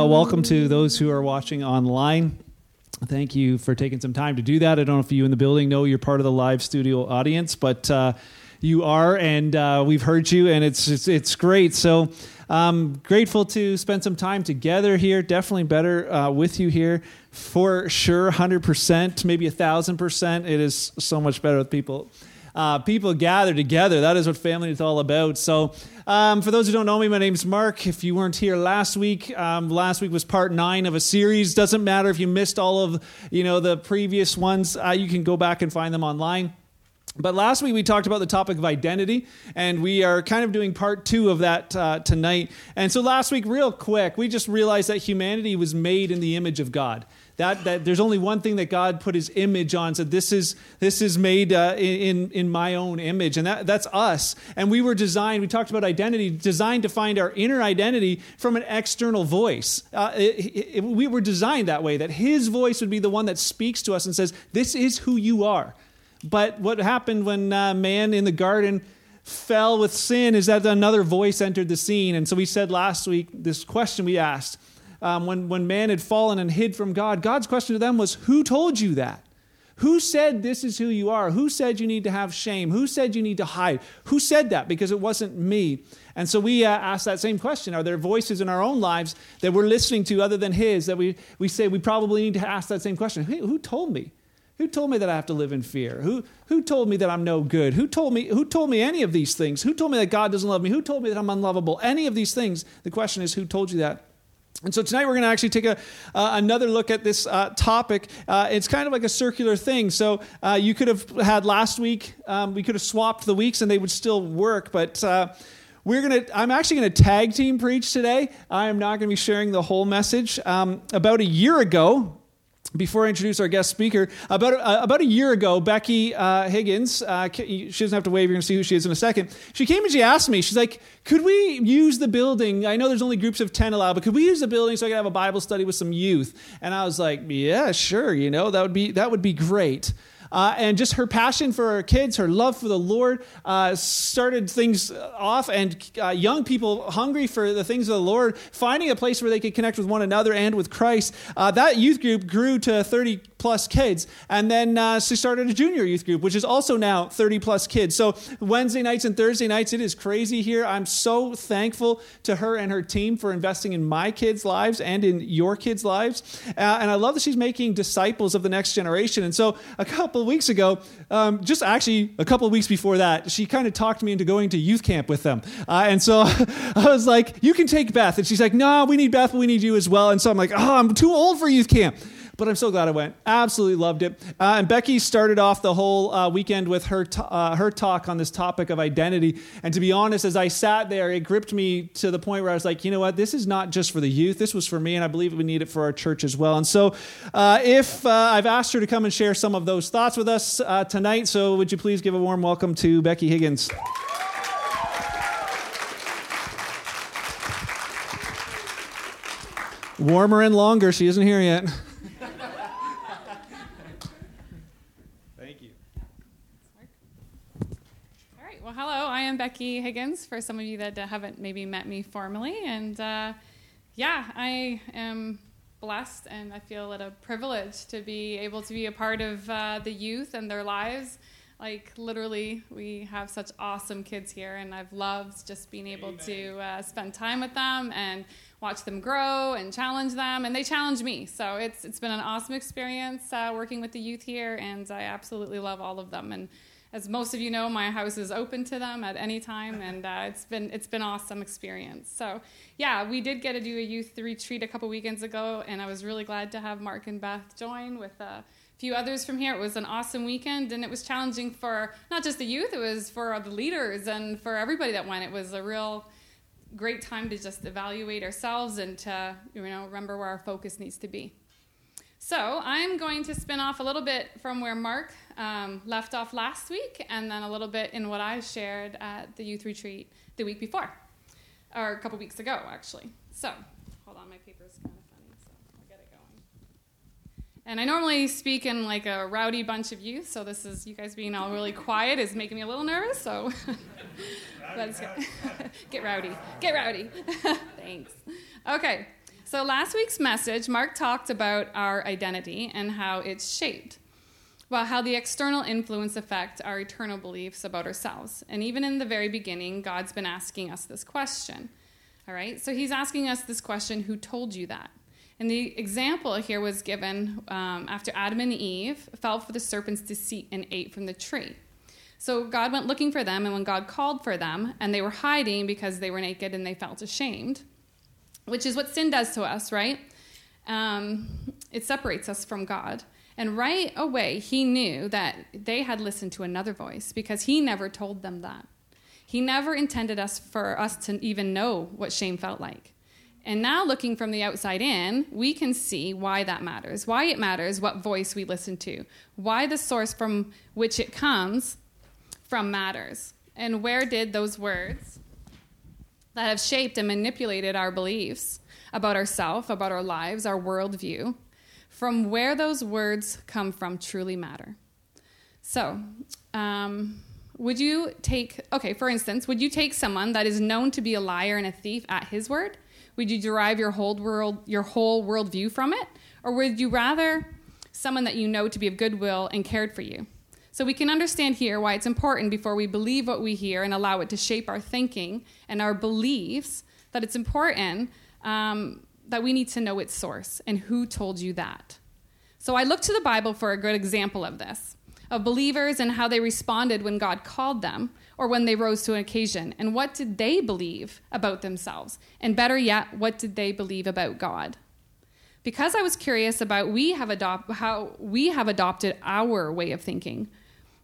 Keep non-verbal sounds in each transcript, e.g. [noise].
uh, welcome to those who are watching online. Thank you for taking some time to do that. I don't know if you in the building know you're part of the live studio audience, but uh, you are, and uh, we've heard you, and it's it's, it's great. So. I'm grateful to spend some time together here. Definitely better uh, with you here for sure. 100%, maybe a thousand percent. It is so much better with people uh, people gather together. That is what family is all about. So, um, for those who don't know me, my name's Mark. If you weren't here last week, um, last week was part nine of a series. Doesn't matter if you missed all of you know the previous ones. Uh, you can go back and find them online. But last week we talked about the topic of identity, and we are kind of doing part two of that uh, tonight. And so last week, real quick, we just realized that humanity was made in the image of God. That, that there's only one thing that God put His image on. Said this is this is made uh, in in my own image, and that that's us. And we were designed. We talked about identity, designed to find our inner identity from an external voice. Uh, it, it, we were designed that way. That His voice would be the one that speaks to us and says, "This is who you are." But what happened when uh, man in the garden? fell with sin is that another voice entered the scene. And so we said last week this question we asked um, when, when man had fallen and hid from God, God's question to them was, Who told you that? Who said this is who you are? Who said you need to have shame? Who said you need to hide? Who said that? Because it wasn't me. And so we uh, ask that same question Are there voices in our own lives that we're listening to other than His that we, we say we probably need to ask that same question? Hey, who told me? Who told me that I have to live in fear? Who, who told me that I'm no good? Who told, me, who told me any of these things? Who told me that God doesn't love me? Who told me that I'm unlovable? Any of these things. The question is, who told you that? And so tonight we're going to actually take a, uh, another look at this uh, topic. Uh, it's kind of like a circular thing. So uh, you could have had last week, um, we could have swapped the weeks and they would still work. But uh, we're going to, I'm actually going to tag team preach today. I am not going to be sharing the whole message. Um, about a year ago, before I introduce our guest speaker, about uh, about a year ago, Becky uh, Higgins, uh, she doesn't have to wave. You're to see who she is in a second. She came and she asked me. She's like, "Could we use the building? I know there's only groups of ten allowed, but could we use the building so I could have a Bible study with some youth?" And I was like, "Yeah, sure. You know, that would be that would be great." Uh, and just her passion for her kids, her love for the Lord, uh, started things off. And uh, young people hungry for the things of the Lord, finding a place where they could connect with one another and with Christ. Uh, that youth group grew to 30 plus kids. And then uh, she started a junior youth group, which is also now 30 plus kids. So Wednesday nights and Thursday nights, it is crazy here. I'm so thankful to her and her team for investing in my kids' lives and in your kids' lives. Uh, and I love that she's making disciples of the next generation. And so a couple couple of weeks ago, um, just actually a couple of weeks before that, she kind of talked me into going to youth camp with them. Uh, and so [laughs] I was like, you can take Beth. And she's like, no, we need Beth, but we need you as well. And so I'm like, oh, I'm too old for youth camp but I'm so glad I went. Absolutely loved it. Uh, and Becky started off the whole uh, weekend with her t- uh, her talk on this topic of identity. And to be honest, as I sat there, it gripped me to the point where I was like, you know what? This is not just for the youth. This was for me, and I believe we need it for our church as well. And so, uh, if uh, I've asked her to come and share some of those thoughts with us uh, tonight, so would you please give a warm welcome to Becky Higgins? Warmer and longer. She isn't here yet. Well, hello, I am Becky Higgins, for some of you that haven't maybe met me formally. And uh, yeah, I am blessed and I feel it a privilege to be able to be a part of uh, the youth and their lives. Like, literally, we have such awesome kids here, and I've loved just being able Amen. to uh, spend time with them and watch them grow and challenge them, and they challenge me. So it's it's been an awesome experience uh, working with the youth here, and I absolutely love all of them. And as most of you know, my house is open to them at any time, [laughs] and uh, it's been it's been awesome experience. So yeah, we did get to do a youth retreat a couple weekends ago, and I was really glad to have Mark and Beth join with a few others from here. It was an awesome weekend, and it was challenging for not just the youth; it was for the leaders and for everybody that went. It was a real great time to just evaluate ourselves and to you know remember where our focus needs to be. So I'm going to spin off a little bit from where Mark um, left off last week, and then a little bit in what I shared at the youth retreat the week before, or a couple weeks ago, actually. So hold on, my paper is kind of funny, so I'll get it going. And I normally speak in like a rowdy bunch of youth, so this is you guys being all really quiet is making me a little nervous. So [laughs] let's get, [laughs] get rowdy, get rowdy. [laughs] Thanks. Okay. So, last week's message, Mark talked about our identity and how it's shaped. Well, how the external influence affect our eternal beliefs about ourselves. And even in the very beginning, God's been asking us this question. All right, so he's asking us this question Who told you that? And the example here was given um, after Adam and Eve fell for the serpent's deceit and ate from the tree. So God went looking for them, and when God called for them, and they were hiding because they were naked and they felt ashamed, which is what sin does to us, right? Um, it separates us from God. And right away, he knew that they had listened to another voice because he never told them that. He never intended us for us to even know what shame felt like. And now, looking from the outside in, we can see why that matters, why it matters what voice we listen to, why the source from which it comes from matters. And where did those words that have shaped and manipulated our beliefs about ourselves, about our lives, our worldview, from where those words come from truly matter. So, um, would you take, okay, for instance, would you take someone that is known to be a liar and a thief at his word? Would you derive your whole world, your whole worldview from it? Or would you rather someone that you know to be of goodwill and cared for you? So we can understand here why it's important before we believe what we hear and allow it to shape our thinking and our beliefs that it's important um, that we need to know its source and who told you that. So I look to the Bible for a good example of this, of believers and how they responded when God called them or when they rose to an occasion, and what did they believe about themselves? And better yet, what did they believe about God? Because I was curious about we have adopt, how we have adopted our way of thinking,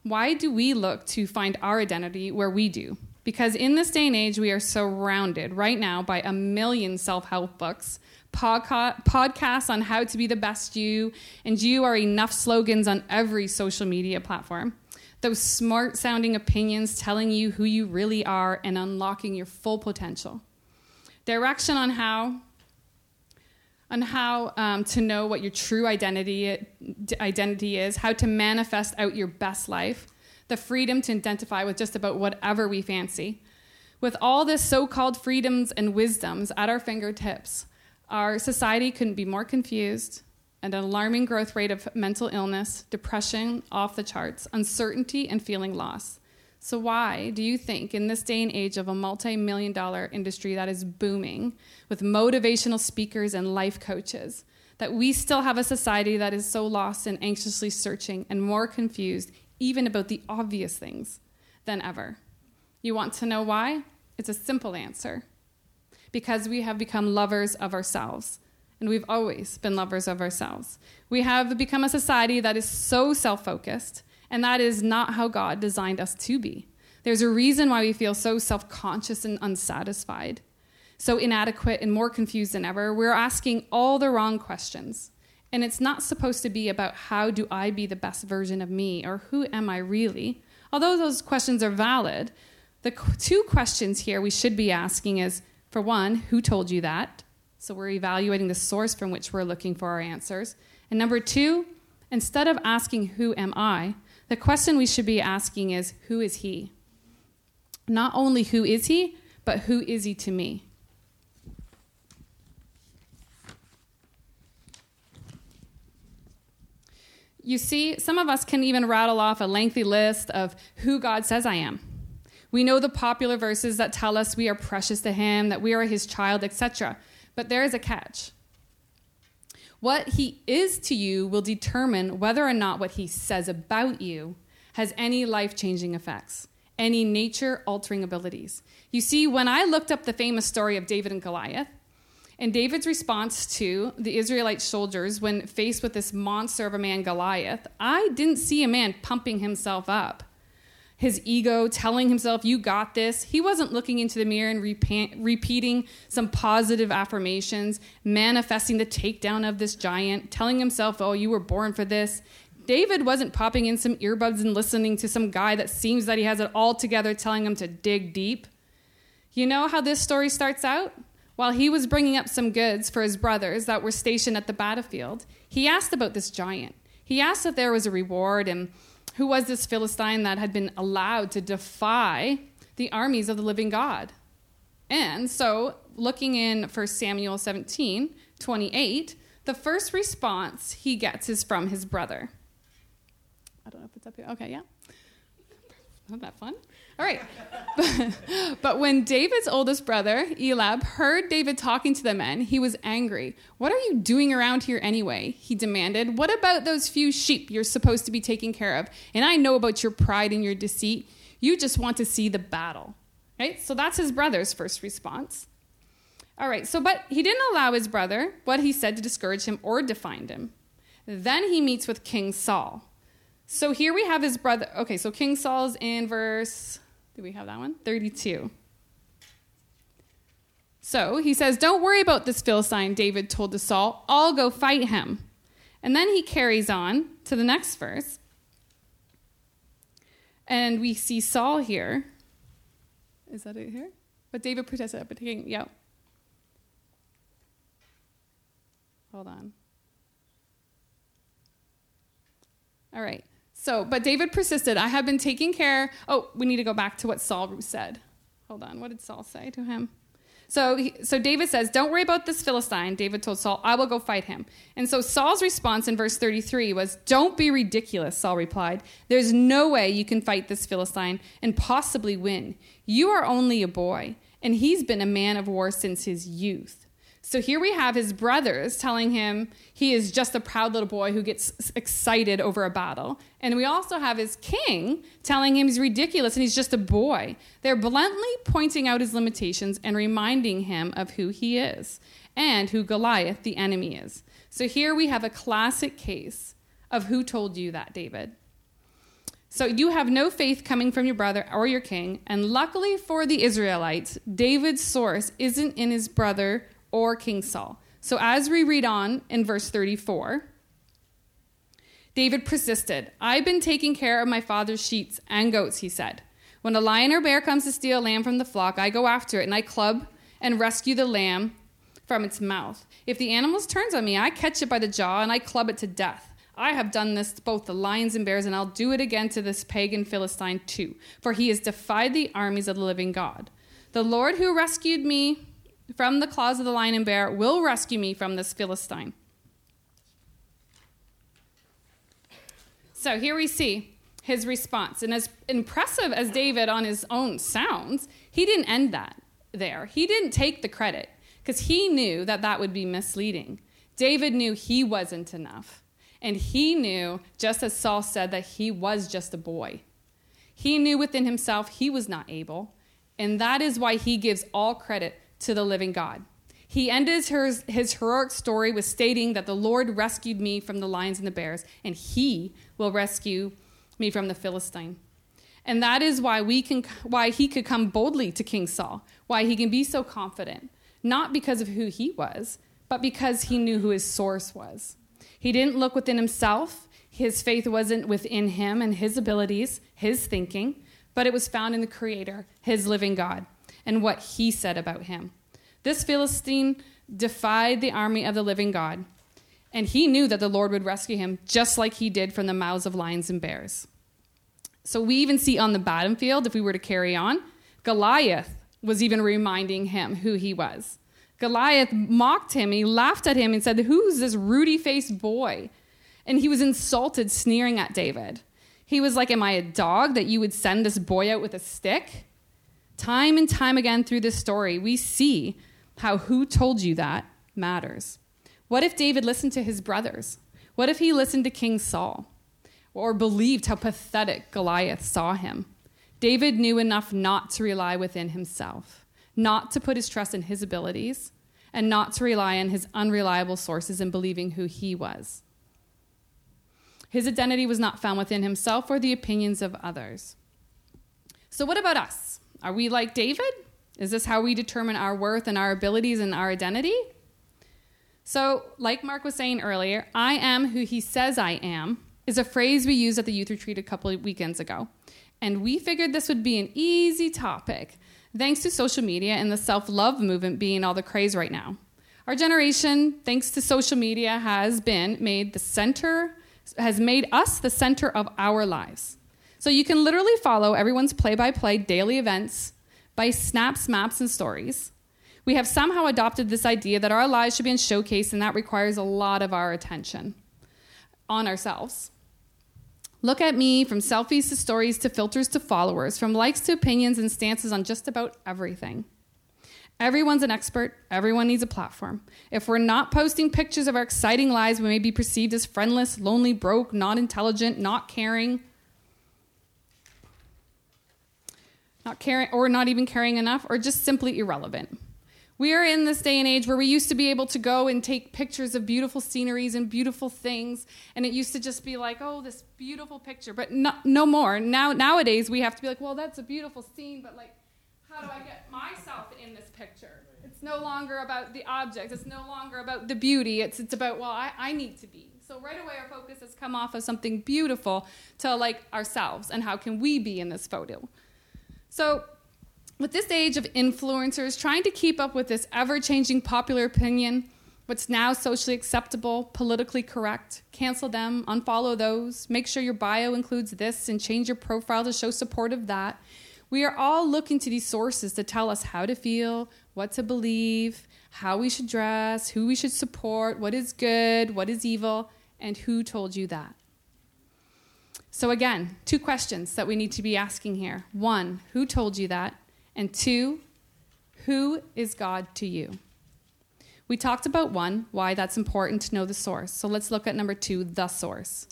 why do we look to find our identity where we do? Because in this day and age, we are surrounded right now by a million self help books, podca- podcasts on how to be the best you, and you are enough slogans on every social media platform. Those smart sounding opinions telling you who you really are and unlocking your full potential. Direction on how on how um, to know what your true identity, identity is, how to manifest out your best life, the freedom to identify with just about whatever we fancy. With all this so called freedoms and wisdoms at our fingertips, our society couldn't be more confused, And an alarming growth rate of mental illness, depression off the charts, uncertainty, and feeling lost. So, why do you think, in this day and age of a multi million dollar industry that is booming with motivational speakers and life coaches, that we still have a society that is so lost and anxiously searching and more confused, even about the obvious things, than ever? You want to know why? It's a simple answer because we have become lovers of ourselves. And we've always been lovers of ourselves. We have become a society that is so self focused and that is not how God designed us to be. There's a reason why we feel so self conscious and unsatisfied, so inadequate and more confused than ever. We're asking all the wrong questions. And it's not supposed to be about how do I be the best version of me or who am I really? Although those questions are valid, the two questions here we should be asking is for one, who told you that? So we're evaluating the source from which we're looking for our answers. And number two, instead of asking, who am I, the question we should be asking is who is he? Not only who is he, but who is he to me? You see, some of us can even rattle off a lengthy list of who God says I am. We know the popular verses that tell us we are precious to him, that we are his child, etc. But there is a catch. What he is to you will determine whether or not what he says about you has any life changing effects, any nature altering abilities. You see, when I looked up the famous story of David and Goliath, and David's response to the Israelite soldiers when faced with this monster of a man, Goliath, I didn't see a man pumping himself up his ego, telling himself, You got this. He wasn't looking into the mirror and repeating some positive affirmations, manifesting the takedown of this giant, telling himself, Oh, you were born for this. David wasn't popping in some earbuds and listening to some guy that seems that he has it all together, telling him to dig deep. You know how this story starts out? While he was bringing up some goods for his brothers that were stationed at the battlefield, he asked about this giant. He asked if there was a reward and who was this Philistine that had been allowed to defy the armies of the living God? And so, looking in 1 Samuel 17 28, the first response he gets is from his brother. I don't know if it's up here. Okay, yeah. Isn't that fun? All right. [laughs] but when David's oldest brother, Eliab, heard David talking to the men, he was angry. What are you doing around here anyway? He demanded. What about those few sheep you're supposed to be taking care of? And I know about your pride and your deceit. You just want to see the battle. Right? So that's his brother's first response. All right, so but he didn't allow his brother what he said to discourage him or define him. Then he meets with King Saul. So here we have his brother. Okay, so King Saul's in verse, do we have that one? 32. So he says, Don't worry about this Philistine, David told to Saul. I'll go fight him. And then he carries on to the next verse. And we see Saul here. Is that it here? But David protested, but taking, yeah. Hold on. All right. So, but David persisted. I have been taking care. Oh, we need to go back to what Saul said. Hold on. What did Saul say to him? So, he, so David says, "Don't worry about this Philistine." David told Saul, "I will go fight him." And so Saul's response in verse 33 was, "Don't be ridiculous." Saul replied, "There's no way you can fight this Philistine and possibly win. You are only a boy, and he's been a man of war since his youth." So here we have his brothers telling him he is just a proud little boy who gets excited over a battle. And we also have his king telling him he's ridiculous and he's just a boy. They're bluntly pointing out his limitations and reminding him of who he is and who Goliath, the enemy, is. So here we have a classic case of who told you that, David. So you have no faith coming from your brother or your king. And luckily for the Israelites, David's source isn't in his brother or King Saul. So as we read on in verse 34, David persisted. I've been taking care of my father's sheep and goats, he said. When a lion or bear comes to steal a lamb from the flock, I go after it and I club and rescue the lamb from its mouth. If the animal turns on me, I catch it by the jaw and I club it to death. I have done this to both the lions and bears, and I'll do it again to this pagan Philistine too, for he has defied the armies of the living God. The Lord who rescued me from the claws of the lion and bear will rescue me from this Philistine. So here we see his response. And as impressive as David on his own sounds, he didn't end that there. He didn't take the credit because he knew that that would be misleading. David knew he wasn't enough. And he knew, just as Saul said, that he was just a boy. He knew within himself he was not able. And that is why he gives all credit to the living God. He ended his, his heroic story with stating that the Lord rescued me from the lions and the bears, and he will rescue me from the Philistine. And that is why we can why he could come boldly to King Saul, why he can be so confident, not because of who he was, but because he knew who his source was. He didn't look within himself. His faith wasn't within him and his abilities, his thinking, but it was found in the creator, his living God and what he said about him. This Philistine defied the army of the living God, and he knew that the Lord would rescue him just like he did from the mouths of lions and bears. So we even see on the battlefield, if we were to carry on, Goliath was even reminding him who he was. Goliath mocked him, he laughed at him and said, Who's this ruddy faced boy? And he was insulted, sneering at David. He was like, Am I a dog that you would send this boy out with a stick? Time and time again through this story, we see how who told you that matters. What if David listened to his brothers? What if he listened to King Saul? Or believed how pathetic Goliath saw him? David knew enough not to rely within himself, not to put his trust in his abilities, and not to rely on his unreliable sources in believing who he was. His identity was not found within himself or the opinions of others. So, what about us? Are we like David? Is this how we determine our worth and our abilities and our identity? So, like Mark was saying earlier, I am who he says I am is a phrase we used at the youth retreat a couple of weekends ago. And we figured this would be an easy topic thanks to social media and the self love movement being all the craze right now. Our generation, thanks to social media, has been made the center, has made us the center of our lives. So you can literally follow everyone's play by play daily events, by snaps, maps, and stories. We have somehow adopted this idea that our lives should be in showcase, and that requires a lot of our attention on ourselves. Look at me from selfies to stories to filters to followers, from likes to opinions and stances on just about everything. Everyone's an expert. Everyone needs a platform. If we're not posting pictures of our exciting lives, we may be perceived as friendless, lonely, broke, not intelligent, not caring, not caring, or not even caring enough, or just simply irrelevant. We are in this day and age where we used to be able to go and take pictures of beautiful sceneries and beautiful things, and it used to just be like, oh, this beautiful picture, but no, no more. Now, nowadays, we have to be like, well, that's a beautiful scene, but like, how do I get myself in this picture? It's no longer about the object. It's no longer about the beauty. It's it's about well, I, I need to be. So right away, our focus has come off of something beautiful to like ourselves and how can we be in this photo. So with this age of influencers trying to keep up with this ever-changing popular opinion, what's now socially acceptable, politically correct, cancel them, unfollow those, make sure your bio includes this, and change your profile to show support of that. We are all looking to these sources to tell us how to feel, what to believe, how we should dress, who we should support, what is good, what is evil, and who told you that. So, again, two questions that we need to be asking here. One, who told you that? And two, who is God to you? We talked about one, why that's important to know the source. So let's look at number two, the source.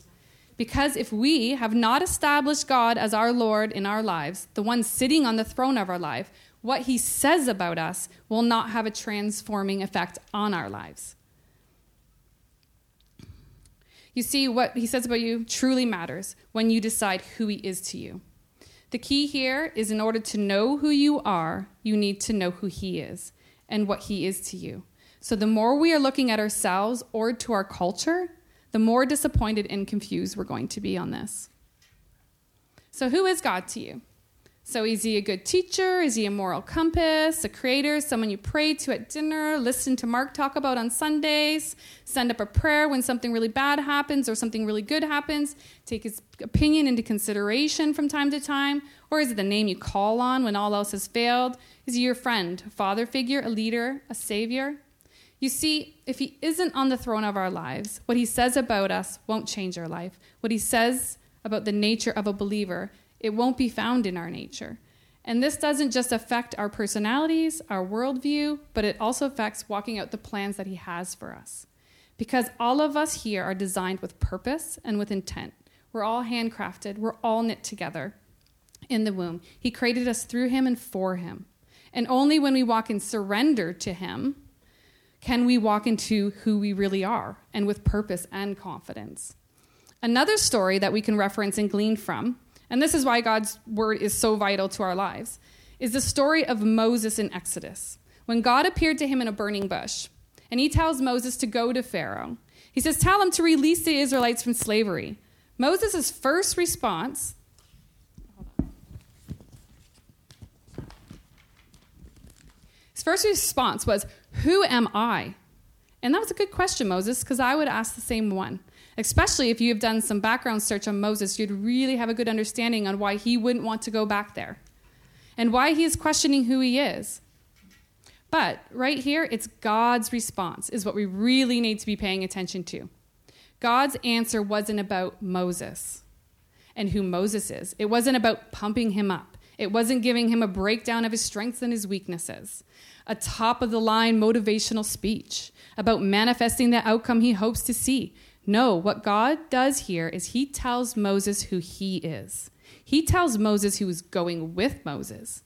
Because if we have not established God as our Lord in our lives, the one sitting on the throne of our life, what he says about us will not have a transforming effect on our lives. You see, what he says about you truly matters when you decide who he is to you. The key here is in order to know who you are, you need to know who he is and what he is to you. So the more we are looking at ourselves or to our culture, the more disappointed and confused we're going to be on this. So, who is God to you? So, is he a good teacher? Is he a moral compass, a creator, someone you pray to at dinner, listen to Mark talk about on Sundays, send up a prayer when something really bad happens or something really good happens, take his opinion into consideration from time to time? Or is it the name you call on when all else has failed? Is he your friend, a father figure, a leader, a savior? You see, if he isn't on the throne of our lives, what he says about us won't change our life. What he says about the nature of a believer, it won't be found in our nature. And this doesn't just affect our personalities, our worldview, but it also affects walking out the plans that he has for us. Because all of us here are designed with purpose and with intent. We're all handcrafted, we're all knit together in the womb. He created us through him and for him. And only when we walk in surrender to him can we walk into who we really are and with purpose and confidence? Another story that we can reference and glean from, and this is why God's word is so vital to our lives, is the story of Moses in Exodus. When God appeared to him in a burning bush, and he tells Moses to go to Pharaoh. He says, Tell him to release the Israelites from slavery. Moses' first response his first response was, who am I? And that was a good question, Moses, because I would ask the same one. Especially if you have done some background search on Moses, you'd really have a good understanding on why he wouldn't want to go back there and why he is questioning who he is. But right here, it's God's response, is what we really need to be paying attention to. God's answer wasn't about Moses and who Moses is, it wasn't about pumping him up, it wasn't giving him a breakdown of his strengths and his weaknesses a top of the line motivational speech about manifesting the outcome he hopes to see. No, what God does here is he tells Moses who he is. He tells Moses who is going with Moses.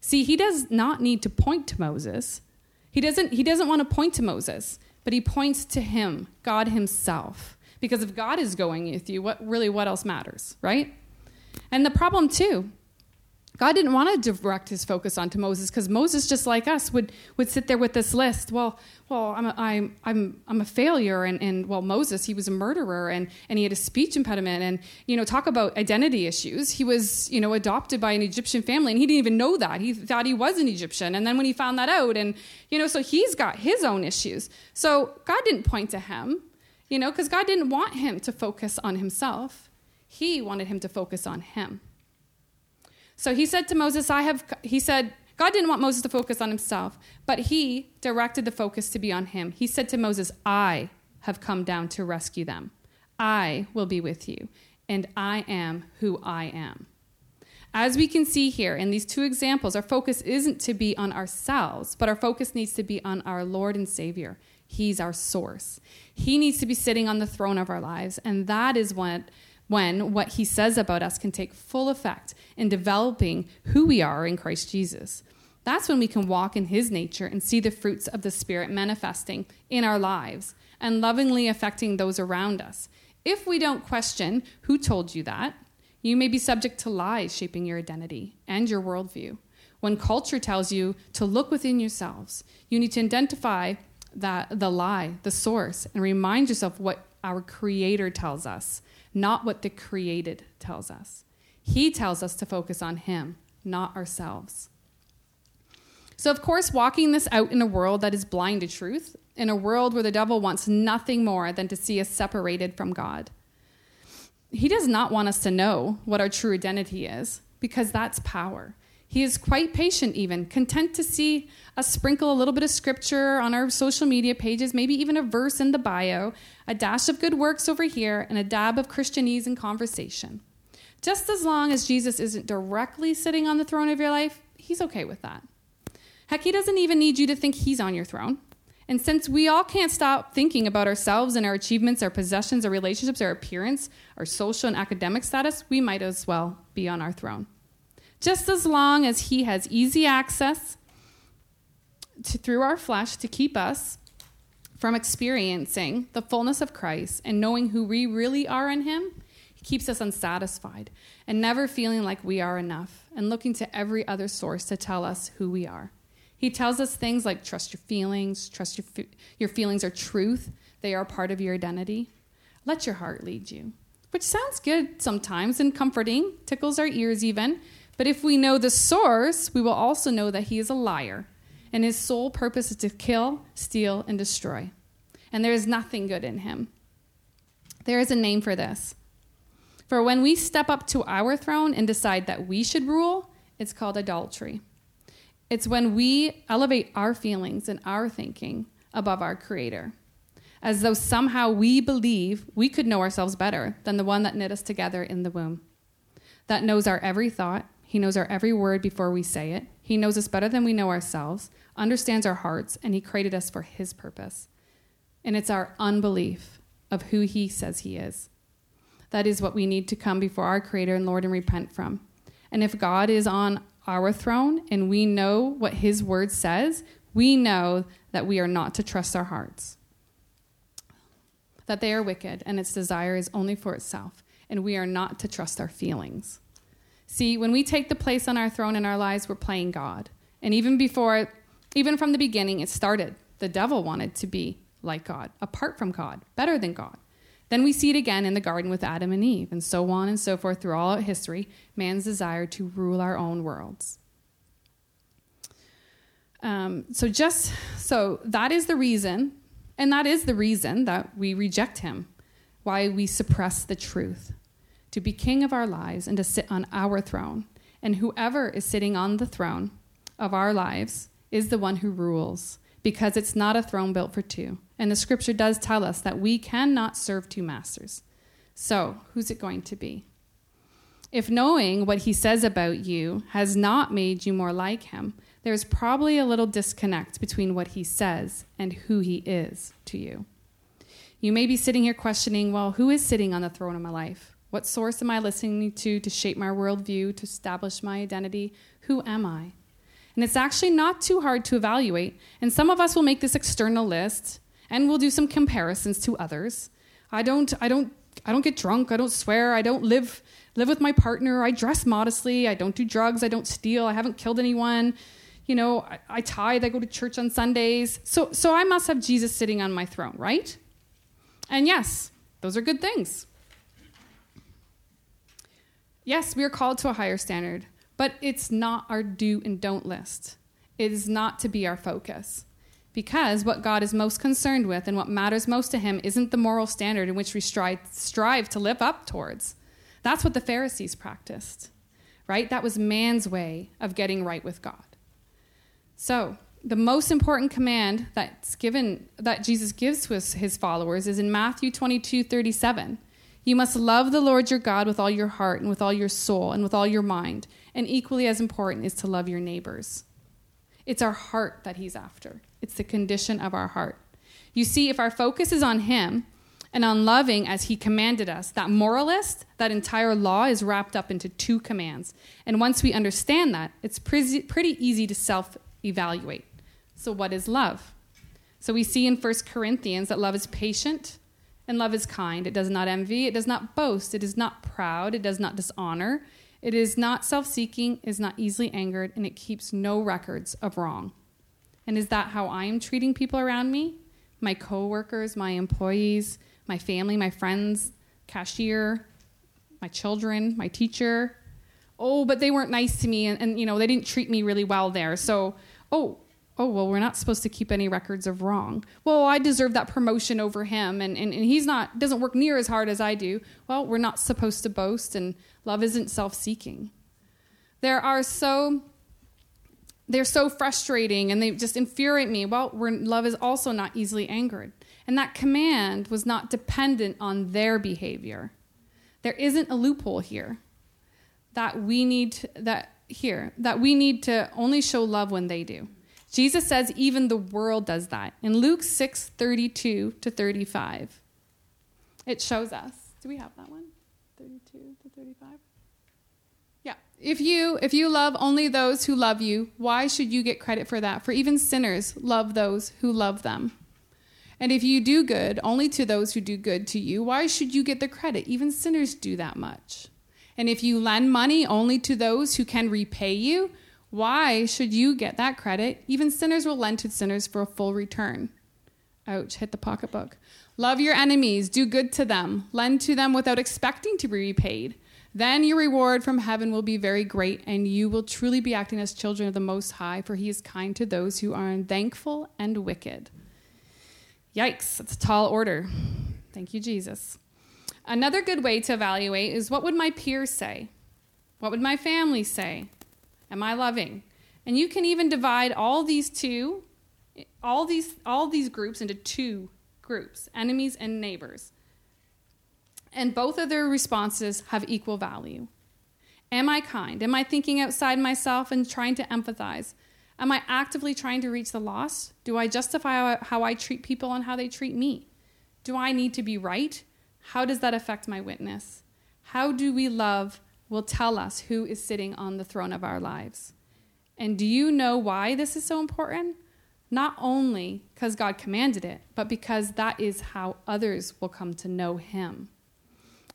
See, he does not need to point to Moses. He doesn't, he doesn't want to point to Moses, but he points to him, God himself. Because if God is going with you, what really what else matters, right? And the problem too God didn't want to direct his focus onto Moses because Moses, just like us, would, would sit there with this list. Well, well, I'm a, I'm, I'm, I'm a failure, and, and well, Moses, he was a murderer, and, and he had a speech impediment, and you know, talk about identity issues. He was, you know, adopted by an Egyptian family, and he didn't even know that. He thought he was an Egyptian, and then when he found that out, and you know, so he's got his own issues. So God didn't point to him, you know, because God didn't want him to focus on himself. He wanted him to focus on him. So he said to Moses, I have, he said, God didn't want Moses to focus on himself, but he directed the focus to be on him. He said to Moses, I have come down to rescue them. I will be with you, and I am who I am. As we can see here in these two examples, our focus isn't to be on ourselves, but our focus needs to be on our Lord and Savior. He's our source. He needs to be sitting on the throne of our lives, and that is what when what he says about us can take full effect in developing who we are in Christ Jesus. That's when we can walk in his nature and see the fruits of the Spirit manifesting in our lives and lovingly affecting those around us. If we don't question who told you that, you may be subject to lies shaping your identity and your worldview. When culture tells you to look within yourselves, you need to identify that the lie, the source, and remind yourself what our creator tells us, not what the created tells us. He tells us to focus on him, not ourselves. So, of course, walking this out in a world that is blind to truth, in a world where the devil wants nothing more than to see us separated from God he does not want us to know what our true identity is because that's power. He is quite patient, even, content to see us sprinkle a little bit of scripture on our social media pages, maybe even a verse in the bio, a dash of good works over here, and a dab of Christianese in conversation. Just as long as Jesus isn't directly sitting on the throne of your life, he's okay with that. Heck, he doesn't even need you to think he's on your throne. And since we all can't stop thinking about ourselves and our achievements, our possessions, our relationships, our appearance, our social and academic status, we might as well be on our throne. Just as long as He has easy access to, through our flesh to keep us from experiencing the fullness of Christ and knowing who we really are in Him, He keeps us unsatisfied and never feeling like we are enough and looking to every other source to tell us who we are. He tells us things like trust your feelings, trust your, your feelings are truth, they are part of your identity. Let your heart lead you. Which sounds good sometimes and comforting, tickles our ears even. But if we know the source, we will also know that he is a liar, and his sole purpose is to kill, steal, and destroy. And there is nothing good in him. There is a name for this. For when we step up to our throne and decide that we should rule, it's called adultery. It's when we elevate our feelings and our thinking above our Creator, as though somehow we believe we could know ourselves better than the one that knit us together in the womb, that knows our every thought. He knows our every word before we say it. He knows us better than we know ourselves, understands our hearts, and He created us for His purpose. And it's our unbelief of who He says He is. That is what we need to come before our Creator and Lord and repent from. And if God is on our throne and we know what his word says, we know that we are not to trust our hearts. That they are wicked and its desire is only for itself, and we are not to trust our feelings. See, when we take the place on our throne in our lives, we're playing God. And even before, even from the beginning, it started. The devil wanted to be like God, apart from God, better than God. Then we see it again in the garden with Adam and Eve, and so on and so forth through all history, man's desire to rule our own worlds. Um, so, just so that is the reason, and that is the reason that we reject him, why we suppress the truth, to be king of our lives and to sit on our throne. And whoever is sitting on the throne of our lives is the one who rules, because it's not a throne built for two. And the scripture does tell us that we cannot serve two masters. So, who's it going to be? If knowing what he says about you has not made you more like him, there's probably a little disconnect between what he says and who he is to you. You may be sitting here questioning, well, who is sitting on the throne of my life? What source am I listening to to shape my worldview, to establish my identity? Who am I? And it's actually not too hard to evaluate. And some of us will make this external list and we'll do some comparisons to others. I don't I don't I don't get drunk, I don't swear, I don't live live with my partner, I dress modestly, I don't do drugs, I don't steal, I haven't killed anyone. You know, I, I tithe, I go to church on Sundays. So so I must have Jesus sitting on my throne, right? And yes, those are good things. Yes, we are called to a higher standard, but it's not our do and don't list. It is not to be our focus. Because what God is most concerned with and what matters most to him isn't the moral standard in which we strive, strive to live up towards. That's what the Pharisees practiced, right? That was man's way of getting right with God. So, the most important command that's given that Jesus gives to his, his followers is in Matthew 22 37. You must love the Lord your God with all your heart and with all your soul and with all your mind. And equally as important is to love your neighbors. It's our heart that he's after, it's the condition of our heart. You see, if our focus is on him and on loving as he commanded us, that moralist, that entire law is wrapped up into two commands. And once we understand that, it's pretty easy to self evaluate. So, what is love? So, we see in 1 Corinthians that love is patient and love is kind. It does not envy, it does not boast, it is not proud, it does not dishonor, it is not self seeking, is not easily angered, and it keeps no records of wrong. And is that how I am treating people around me? My coworkers, my employees, my family, my friends, cashier, my children, my teacher. Oh, but they weren't nice to me and, and you know, they didn't treat me really well there. So, oh, oh well we're not supposed to keep any records of wrong. Well i deserve that promotion over him and, and, and he's not doesn't work near as hard as i do. Well we're not supposed to boast and love isn't self-seeking. There are so they're so frustrating and they just infuriate me. Well love is also not easily angered. And that command was not dependent on their behavior. There isn't a loophole here. That we need to, that here that we need to only show love when they do Jesus says even the world does that. In Luke 6 32 to 35, it shows us. Do we have that one? 32 to 35? Yeah. If you if you love only those who love you, why should you get credit for that? For even sinners love those who love them. And if you do good only to those who do good to you, why should you get the credit? Even sinners do that much. And if you lend money only to those who can repay you, why should you get that credit? Even sinners will lend to sinners for a full return. Ouch, hit the pocketbook. Love your enemies, do good to them, lend to them without expecting to be repaid. Then your reward from heaven will be very great, and you will truly be acting as children of the Most High, for He is kind to those who are unthankful and wicked. Yikes, that's a tall order. Thank you, Jesus. Another good way to evaluate is what would my peers say? What would my family say? Am I loving? And you can even divide all these two, all these, all these groups into two groups enemies and neighbors. And both of their responses have equal value. Am I kind? Am I thinking outside myself and trying to empathize? Am I actively trying to reach the lost? Do I justify how I treat people and how they treat me? Do I need to be right? How does that affect my witness? How do we love will tell us who is sitting on the throne of our lives. And do you know why this is so important? Not only because God commanded it, but because that is how others will come to know Him.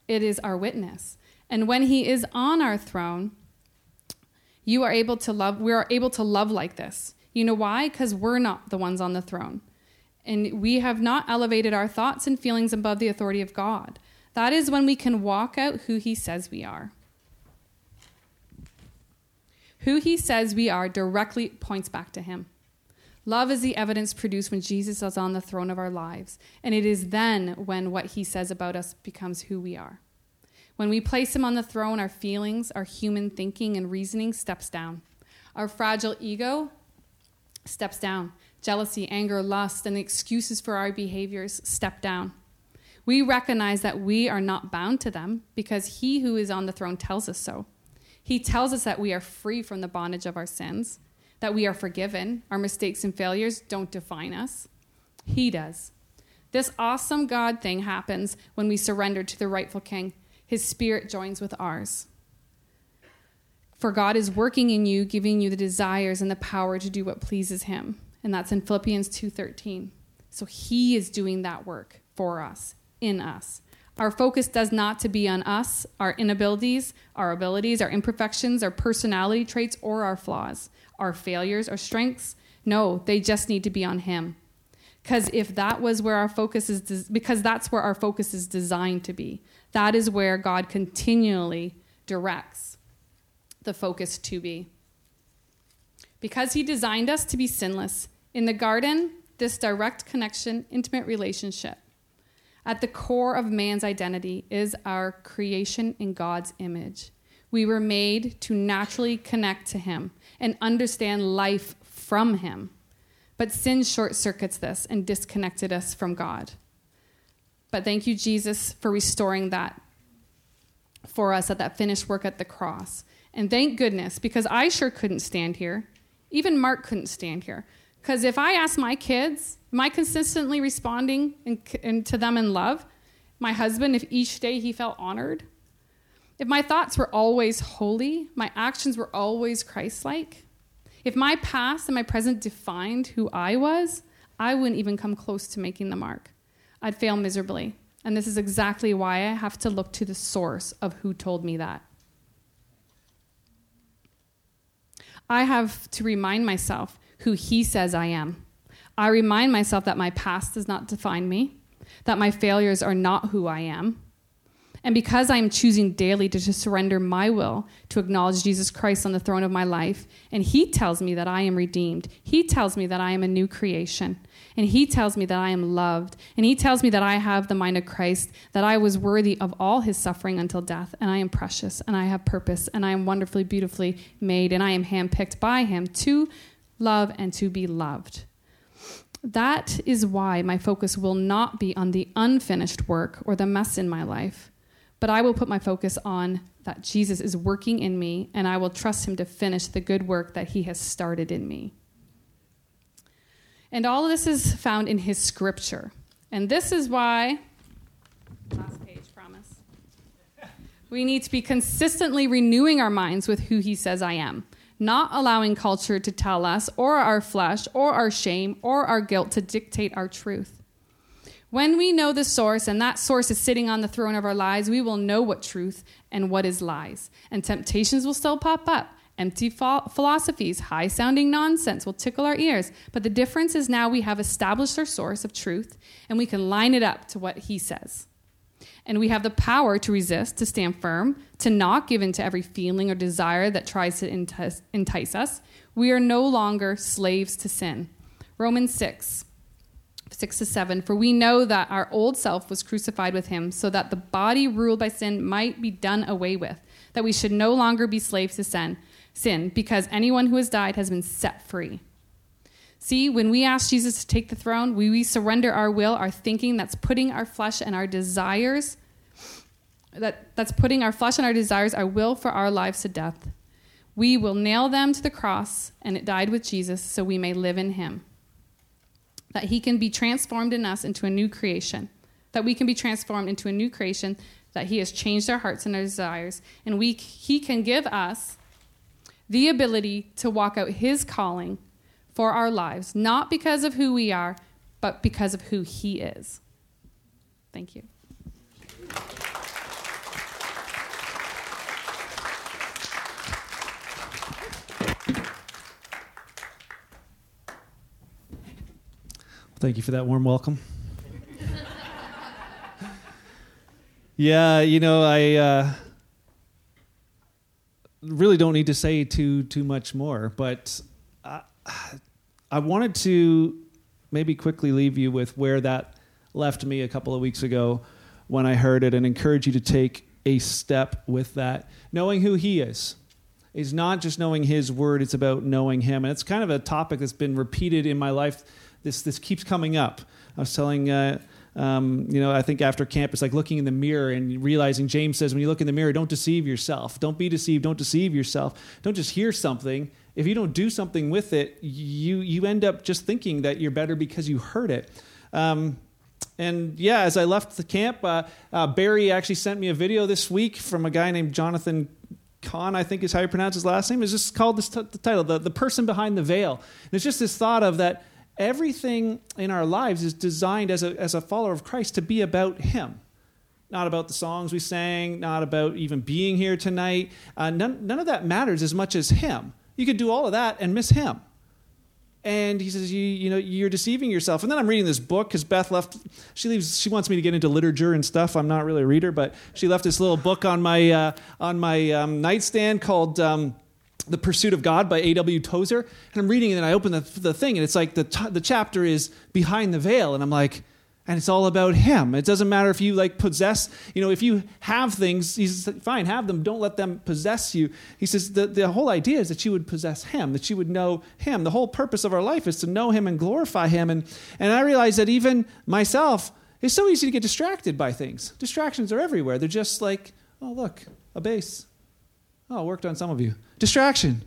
It is our witness. And when He is on our throne, you are able to love, we are able to love like this. You know why? Because we're not the ones on the throne. And we have not elevated our thoughts and feelings above the authority of God. That is when we can walk out who He says we are. Who he says we are directly points back to him. Love is the evidence produced when Jesus is on the throne of our lives, and it is then when what he says about us becomes who we are. When we place him on the throne, our feelings, our human thinking and reasoning steps down. Our fragile ego steps down. Jealousy, anger, lust, and the excuses for our behaviors step down. We recognize that we are not bound to them because he who is on the throne tells us so. He tells us that we are free from the bondage of our sins, that we are forgiven. Our mistakes and failures don't define us. He does. This awesome God thing happens when we surrender to the rightful King. His spirit joins with ours. For God is working in you, giving you the desires and the power to do what pleases him. And that's in Philippians 2:13. So he is doing that work for us, in us. Our focus does not to be on us, our inabilities, our abilities, our imperfections, our personality traits, or our flaws, our failures, our strengths. No, they just need to be on Him. Because if that was where our focus is, because that's where our focus is designed to be, that is where God continually directs the focus to be. Because He designed us to be sinless. In the garden, this direct connection, intimate relationship at the core of man's identity is our creation in God's image. We were made to naturally connect to Him and understand life from Him. But sin short circuits this and disconnected us from God. But thank you, Jesus, for restoring that for us at that finished work at the cross. And thank goodness, because I sure couldn't stand here. Even Mark couldn't stand here. Because if I ask my kids, am I consistently responding in, in, to them in love? My husband, if each day he felt honored? If my thoughts were always holy, my actions were always Christ like? If my past and my present defined who I was, I wouldn't even come close to making the mark. I'd fail miserably. And this is exactly why I have to look to the source of who told me that. I have to remind myself who He says I am. I remind myself that my past does not define me, that my failures are not who I am, and because I am choosing daily to surrender my will to acknowledge Jesus Christ on the throne of my life, and He tells me that I am redeemed, He tells me that I am a new creation, and He tells me that I am loved, and He tells me that I have the mind of Christ, that I was worthy of all His suffering until death, and I am precious, and I have purpose, and I am wonderfully, beautifully made, and I am handpicked by Him to love and to be loved. That is why my focus will not be on the unfinished work or the mess in my life but I will put my focus on that Jesus is working in me, and I will trust him to finish the good work that he has started in me. And all of this is found in his scripture. And this is why, last page, promise. We need to be consistently renewing our minds with who he says I am, not allowing culture to tell us, or our flesh, or our shame, or our guilt to dictate our truth. When we know the source and that source is sitting on the throne of our lives, we will know what truth and what is lies. And temptations will still pop up. Empty philosophies, high sounding nonsense will tickle our ears. But the difference is now we have established our source of truth and we can line it up to what he says. And we have the power to resist, to stand firm, to not give in to every feeling or desire that tries to entice us. We are no longer slaves to sin. Romans 6 6 to 7 For we know that our old self was crucified with him, so that the body ruled by sin might be done away with, that we should no longer be slaves to sin, sin because anyone who has died has been set free. See, when we ask Jesus to take the throne, we, we surrender our will, our thinking, that's putting our flesh and our desires, that, that's putting our flesh and our desires, our will for our lives to death. We will nail them to the cross, and it died with Jesus so we may live in him that He can be transformed in us into a new creation, that we can be transformed into a new creation, that He has changed our hearts and our desires, and we, He can give us the ability to walk out His calling for our lives, not because of who we are, but because of who He is. Thank you. Thank you for that warm welcome. yeah, you know, I uh, really don't need to say too too much more, but I, I wanted to maybe quickly leave you with where that left me a couple of weeks ago when I heard it, and encourage you to take a step with that, knowing who He is is not just knowing his word it's about knowing him and it's kind of a topic that's been repeated in my life this this keeps coming up. I was telling. Uh, um, you know, I think after camp, it's like looking in the mirror and realizing James says, when you look in the mirror, don't deceive yourself. Don't be deceived. Don't deceive yourself. Don't just hear something. If you don't do something with it, you you end up just thinking that you're better because you heard it. Um, and yeah, as I left the camp, uh, uh, Barry actually sent me a video this week from a guy named Jonathan Cahn, I think is how you pronounce his last name. Is just called this t- the title, the, the person behind the veil. And it's just this thought of that everything in our lives is designed as a, as a follower of Christ to be about Him. Not about the songs we sang, not about even being here tonight. Uh, none, none of that matters as much as Him. You could do all of that and miss Him. And he says, you, you know, you're deceiving yourself. And then I'm reading this book because Beth left. She leaves. She wants me to get into literature and stuff. I'm not really a reader, but she left this little book on my uh, on my um, nightstand called. Um, the Pursuit of God by A.W. Tozer. And I'm reading it and I open the, the thing and it's like the, t- the chapter is Behind the Veil. And I'm like, and it's all about him it doesn't matter if you like possess you know if you have things he's fine have them don't let them possess you he says the, the whole idea is that you would possess him that you would know him the whole purpose of our life is to know him and glorify him and and i realize that even myself it's so easy to get distracted by things distractions are everywhere they're just like oh look a bass oh worked on some of you distraction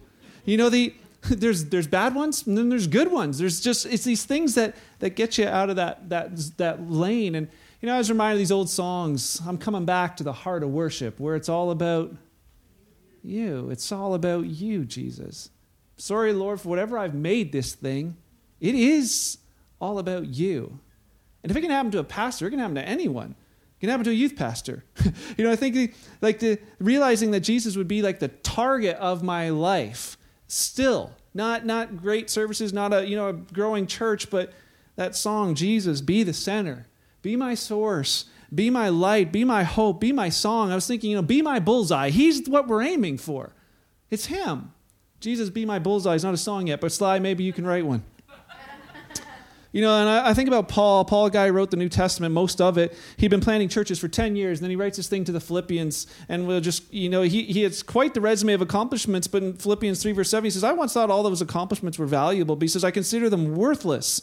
you know the [laughs] there's there's bad ones and then there's good ones. There's just it's these things that that get you out of that that that lane. And you know, I was reminded of these old songs. I'm coming back to the heart of worship, where it's all about you. It's all about you, Jesus. Sorry, Lord, for whatever I've made this thing. It is all about you. And if it can happen to a pastor, it can happen to anyone. It can happen to a youth pastor. [laughs] you know, I think like the realizing that Jesus would be like the target of my life still. Not not great services not a you know a growing church but that song jesus be the center. Be my source. Be my light. Be my hope. Be my song. I was thinking you know be my bullseye. He's what we're aiming for. It's him. Jesus be my bullseye. Is not a song yet but sly maybe you can write one you know, and I, I, think about Paul. Paul, guy wrote the New Testament, most of it. He'd been planting churches for 10 years, and then he writes this thing to the Philippians. And we'll just, you know, he, he has quite the resume of accomplishments, but in Philippians 3, verse 7, he says, I once thought all those accomplishments were valuable, but he says, I consider them worthless.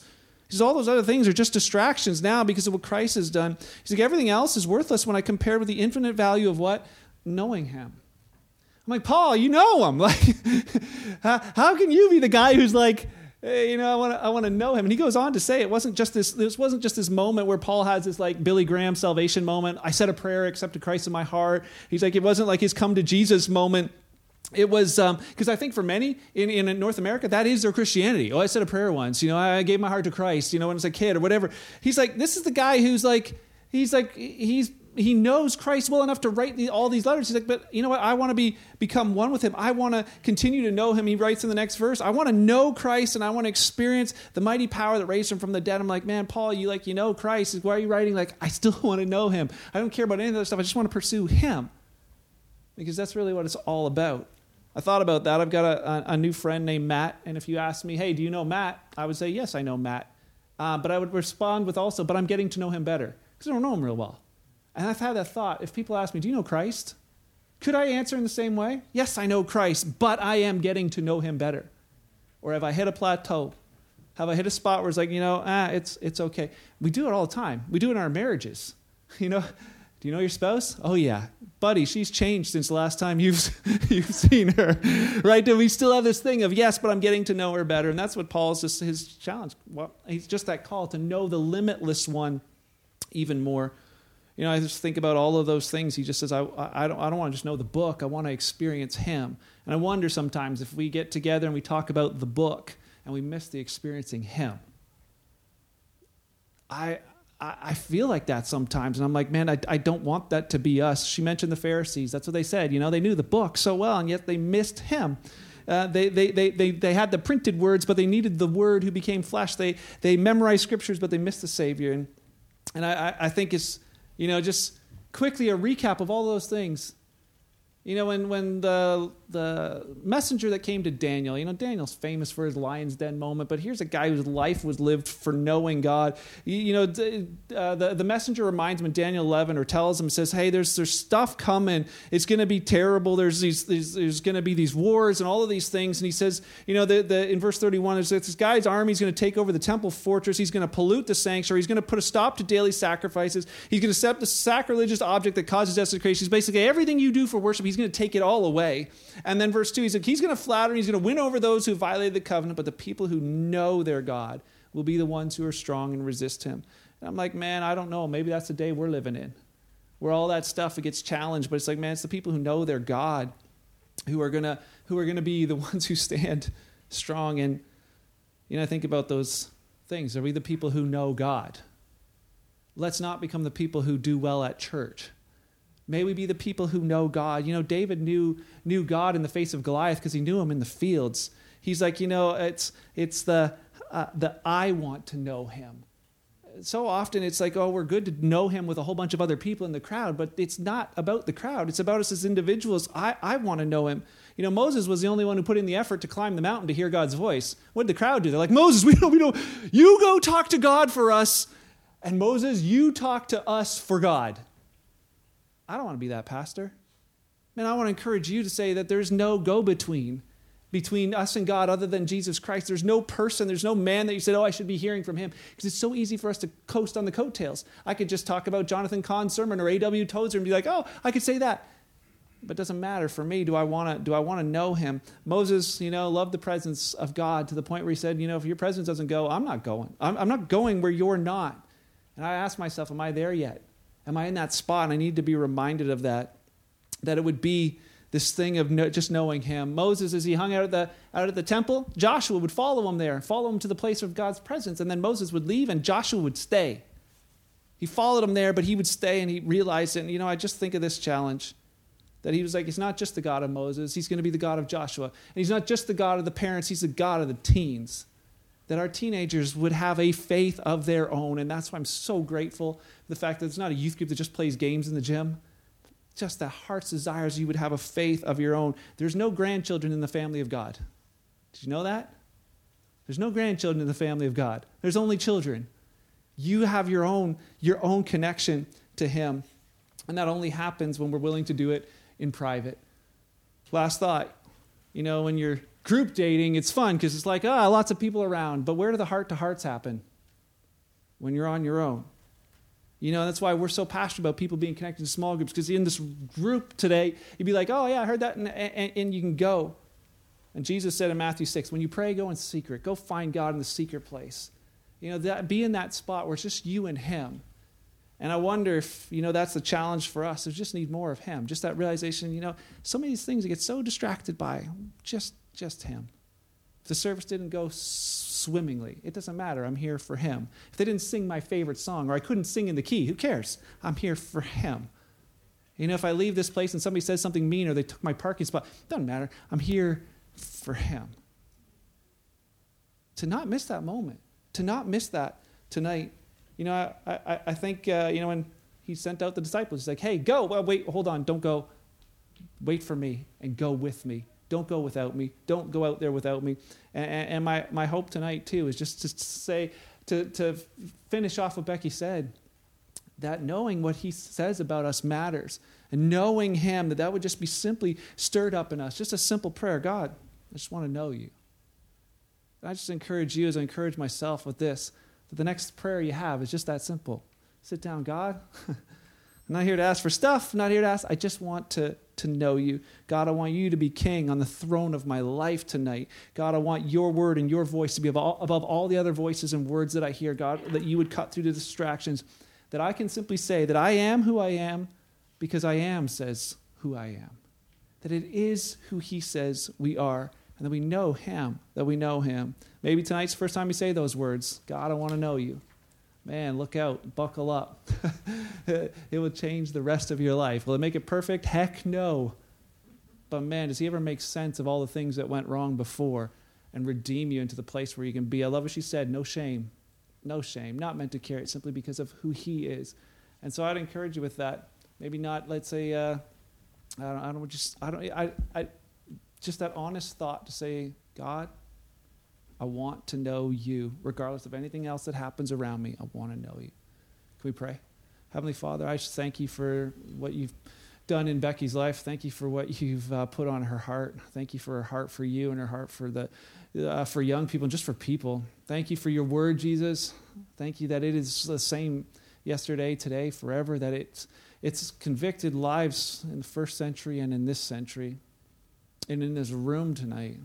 He says, all those other things are just distractions now because of what Christ has done. He's like, everything else is worthless when I compare with the infinite value of what? Knowing him. I'm like, Paul, you know him. [laughs] Like, how, how can you be the guy who's like, hey, you know, I want to I want to know him. And he goes on to say it wasn't just this this wasn't just this moment where Paul has this like Billy Graham salvation moment. I said a prayer, accepted Christ in my heart. He's like it wasn't like his come to Jesus moment. It was because um, I think for many in, in North America, that is their Christianity. Oh, I said a prayer once. You know, I gave my heart to Christ. You know, when I was a kid or whatever. He's like, this is the guy who's like, he's like, he's he knows Christ well enough to write the, all these letters. He's like, but you know what? I want to be become one with him. I want to continue to know him. He writes in the next verse, I want to know Christ and I want to experience the mighty power that raised him from the dead. I'm like, man, Paul, you like you know Christ. Why are you writing like I still [laughs] want to know him? I don't care about any of that stuff. I just want to pursue him because that's really what it's all about. I thought about that. I've got a, a, a new friend named Matt, and if you ask me, hey, do you know Matt? I would say yes, I know Matt. Uh, but I would respond with also, but I'm getting to know him better because I don't know him real well. And I've had that thought. If people ask me, Do you know Christ? Could I answer in the same way? Yes, I know Christ, but I am getting to know him better. Or have I hit a plateau? Have I hit a spot where it's like, you know, ah, it's, it's okay? We do it all the time. We do it in our marriages. [laughs] You know, do you know your spouse? Oh, yeah. Buddy, she's changed since the last time you've, [laughs] you've seen her. Right? Do we still have this thing of, yes, but I'm getting to know her better? And that's what Paul's just his challenge. Well, he's just that call to know the limitless one even more you know, I just think about all of those things. He just says, I, I, don't, I don't want to just know the book, I want to experience him. And I wonder sometimes if we get together and we talk about the book and we miss the experiencing him. I, I feel like that sometimes. And I'm like, man, I, I don't want that to be us. She mentioned the Pharisees. That's what they said. You know, they knew the book so well, and yet they missed him. Uh, they, they, they, they, they had the printed words, but they needed the word who became flesh. They, they memorized scriptures, but they missed the Savior. And, and I, I think it's, you know, just quickly a recap of all those things. You know, when, when the, the messenger that came to Daniel, you know, Daniel's famous for his lion's den moment, but here's a guy whose life was lived for knowing God. You, you know, uh, the, the messenger reminds him in Daniel 11 or tells him, says, hey, there's, there's stuff coming. It's going to be terrible. There's, these, there's going to be these wars and all of these things. And he says, you know, the, the, in verse 31, there's this guy's army is going to take over the temple fortress. He's going to pollute the sanctuary. He's going to put a stop to daily sacrifices. He's going to set the sacrilegious object that causes desecration. He's basically everything you do for worship, he's going to take it all away. And then verse 2, he's like, he's going to flatter, he's going to win over those who violated the covenant, but the people who know their God will be the ones who are strong and resist him. And I'm like, man, I don't know. Maybe that's the day we're living in, where all that stuff it gets challenged. But it's like, man, it's the people who know their God who are gonna who are gonna be the [laughs] ones who stand strong. And you know, I think about those things. Are we the people who know God? Let's not become the people who do well at church. May we be the people who know God. You know, David knew, knew God in the face of Goliath because he knew him in the fields. He's like, you know, it's, it's the, uh, the I want to know him. So often it's like, oh, we're good to know him with a whole bunch of other people in the crowd, but it's not about the crowd. It's about us as individuals. I, I want to know him. You know, Moses was the only one who put in the effort to climb the mountain to hear God's voice. What did the crowd do? They're like, Moses, we don't, we don't, you go talk to God for us And Moses, you talk to us for God. I don't want to be that pastor. Man, I want to encourage you to say that there's no go between between us and God other than Jesus Christ. There's no person, there's no man that you said, oh, I should be hearing from him. Because it's so easy for us to coast on the coattails. I could just talk about Jonathan Cahn's sermon or A.W. Tozer and be like, oh, I could say that. But it doesn't matter for me. Do I want to? Do I want to know him? Moses, you know, loved the presence of God to the point where he said, you know, if your presence doesn't go, I'm not going. I'm, I'm not going where you're not. And I ask myself, am I there yet? Am I in that spot? And I need to be reminded of that. That it would be this thing of no, just knowing him. Moses, as he hung out at, the, out at the temple, Joshua would follow him there, follow him to the place of God's presence, and then Moses would leave and Joshua would stay. He followed him there, but he would stay and he realized it. And, you know, I just think of this challenge that he was like, he's not just the God of Moses, he's going to be the God of Joshua. And he's not just the God of the parents, he's the God of the teens. That our teenagers would have a faith of their own. And that's why I'm so grateful for the fact that it's not a youth group that just plays games in the gym just the heart's desires you would have a faith of your own. There's no grandchildren in the family of God. Did you know that? There's no grandchildren in the family of God. There's only children. You have your own your own connection to him. And that only happens when we're willing to do it in private. Last thought. You know, when you're group dating, it's fun because it's like, ah, lots of people around. But where do the heart to hearts happen? When you're on your own. You know, that's why we're so passionate about people being connected to small groups, because in this group today, you'd be like, oh, yeah, I heard that, and, and, and, you can go. And Jesus said in Matthew 6, when you pray, go in secret. Go find God in the secret place. You know, that, be in that spot where it's just you and Him. And I wonder if, you know, that's the challenge for us. We just need more of Him. Just that realization, you know, so many of these things I get so distracted by. Just, just Him. If the service didn't go swimmingly. It doesn't matter. I'm here for him. If they didn't sing my favorite song or I couldn't sing in the key, who cares? I'm here for him. You know, if I leave this place and somebody says something mean or they took my parking spot, doesn't matter. I'm here for him. To not miss that moment, to not miss that tonight. You know, I, I, I think, uh, you know, when he sent out the disciples, he's like, hey, go. Well, wait, hold on. Don't go. Wait for me and go with me don't go without me. Don't go out there without me. And, and my, my hope tonight, too, is just to say, to, to finish off what Becky said, that knowing what he says about us matters. And knowing him, that that would just be simply stirred up in us. Just a simple prayer God, I just want to know you. And I just encourage you, as I encourage myself with this, that the next prayer you have is just that simple. Sit down, God. [laughs] I'm not here to ask for stuff. I'm not here to ask. I just want to, to know you. God, I want you to be king on the throne of my life tonight. God, I want your word and your voice to be above above all the other voices and words that I hear. God, that you would cut through the distractions. That I can simply say that I am who I am because I am says who I am. That it is who he says we are. And that we know him, that we know him. Maybe tonight's the first time you say those words God, I want to know you man, look out, buckle up. [laughs] it will change the rest of your life. Will it make it perfect? Heck no. But man, does he ever make sense of all the things that went wrong before and redeem you into the place where you can be? I love what she said no shame. No shame. Not meant to carry it simply because of who he is. And so I'd encourage you with that. Maybe not, let's say, uh, I, don't, I don't just, I don't, I, I, just that honest thought to say, God, I want to know you, regardless of anything else that happens around me. I want to know you. Can we pray? Heavenly Father, I thank you for what you've done in Becky's life. Thank you for what you've uh, put on her heart. Thank you for her heart for you and her heart for the uh, for young people and just for people. Thank you for your word, Jesus. Thank you that it is the same yesterday, today, forever. That it's it's convicted lives in the first century and in this century, and in this room tonight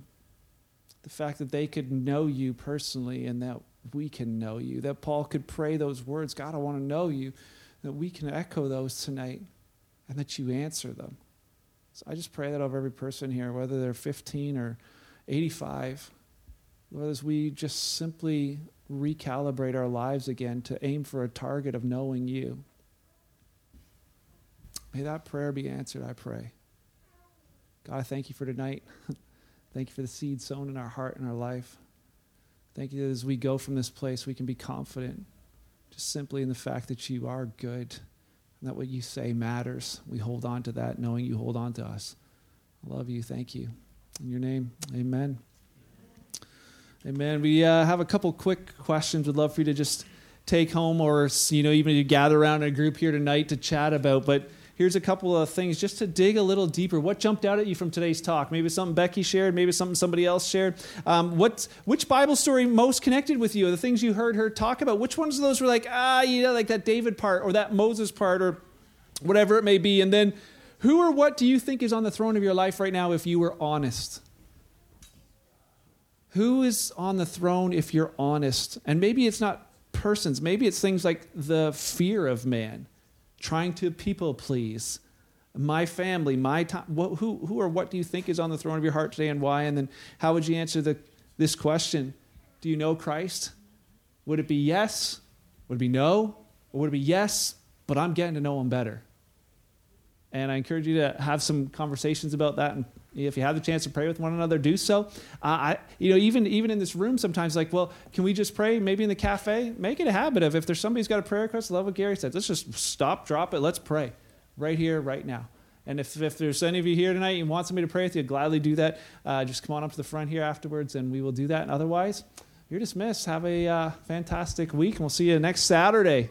the fact that they could know you personally and that we can know you, that Paul could pray those words God, I want to know you, that we can echo those tonight and that you answer them. So I just pray that over every person here, whether they're 15 or 85, whether we just simply recalibrate our lives again to aim for a target of knowing you. May that prayer be answered, I pray. God, I thank you for tonight. [laughs] Thank you for the seed sown in our heart and our life. Thank you that as we go from this place, we can be confident just simply in the fact that you are good and that what you say matters. We hold on to that, knowing you hold on to us. I love you. Thank you. In your name, amen. Amen. We uh, have a couple quick questions. We'd love for you to just take home or you know even to gather around in a group here tonight to chat about. But here's a couple of things just to dig a little deeper. What jumped out at you from today's talk? Maybe something Becky shared, maybe something somebody else shared. Um, what, which Bible story most connected with you? The things you heard her talk about, which ones of those were like, ah, you know, like that David part or that Moses part or whatever it may be? And then who or what do you think is on the throne of your life right now if you were honest? Who is on the throne if you're honest? And maybe it's not persons, maybe it's things like the fear of man trying to people please, my family, my time. What, who, who or what do you think is on the throne of your heart today and why? And then how would you answer the, this question? Do you know Christ? Would it be yes? Would it be no? Or would it be yes, but I'm getting to know him better? And I encourage you to have some conversations about that. And if you have the chance to pray with one another, do so. Uh, I, you know, even even in this room, sometimes like, well, can we just pray? Maybe in the cafe, make it a habit of if there's somebody's got a prayer request. Love what Gary said. Let's just stop, drop it. Let's pray right here, right now. And if, if there's any of you here tonight and want somebody to pray with you, gladly do that. Uh, just come on up to the front here afterwards, and we will do that. And otherwise, you're dismissed. Have a uh, fantastic week, and we'll see you next Saturday.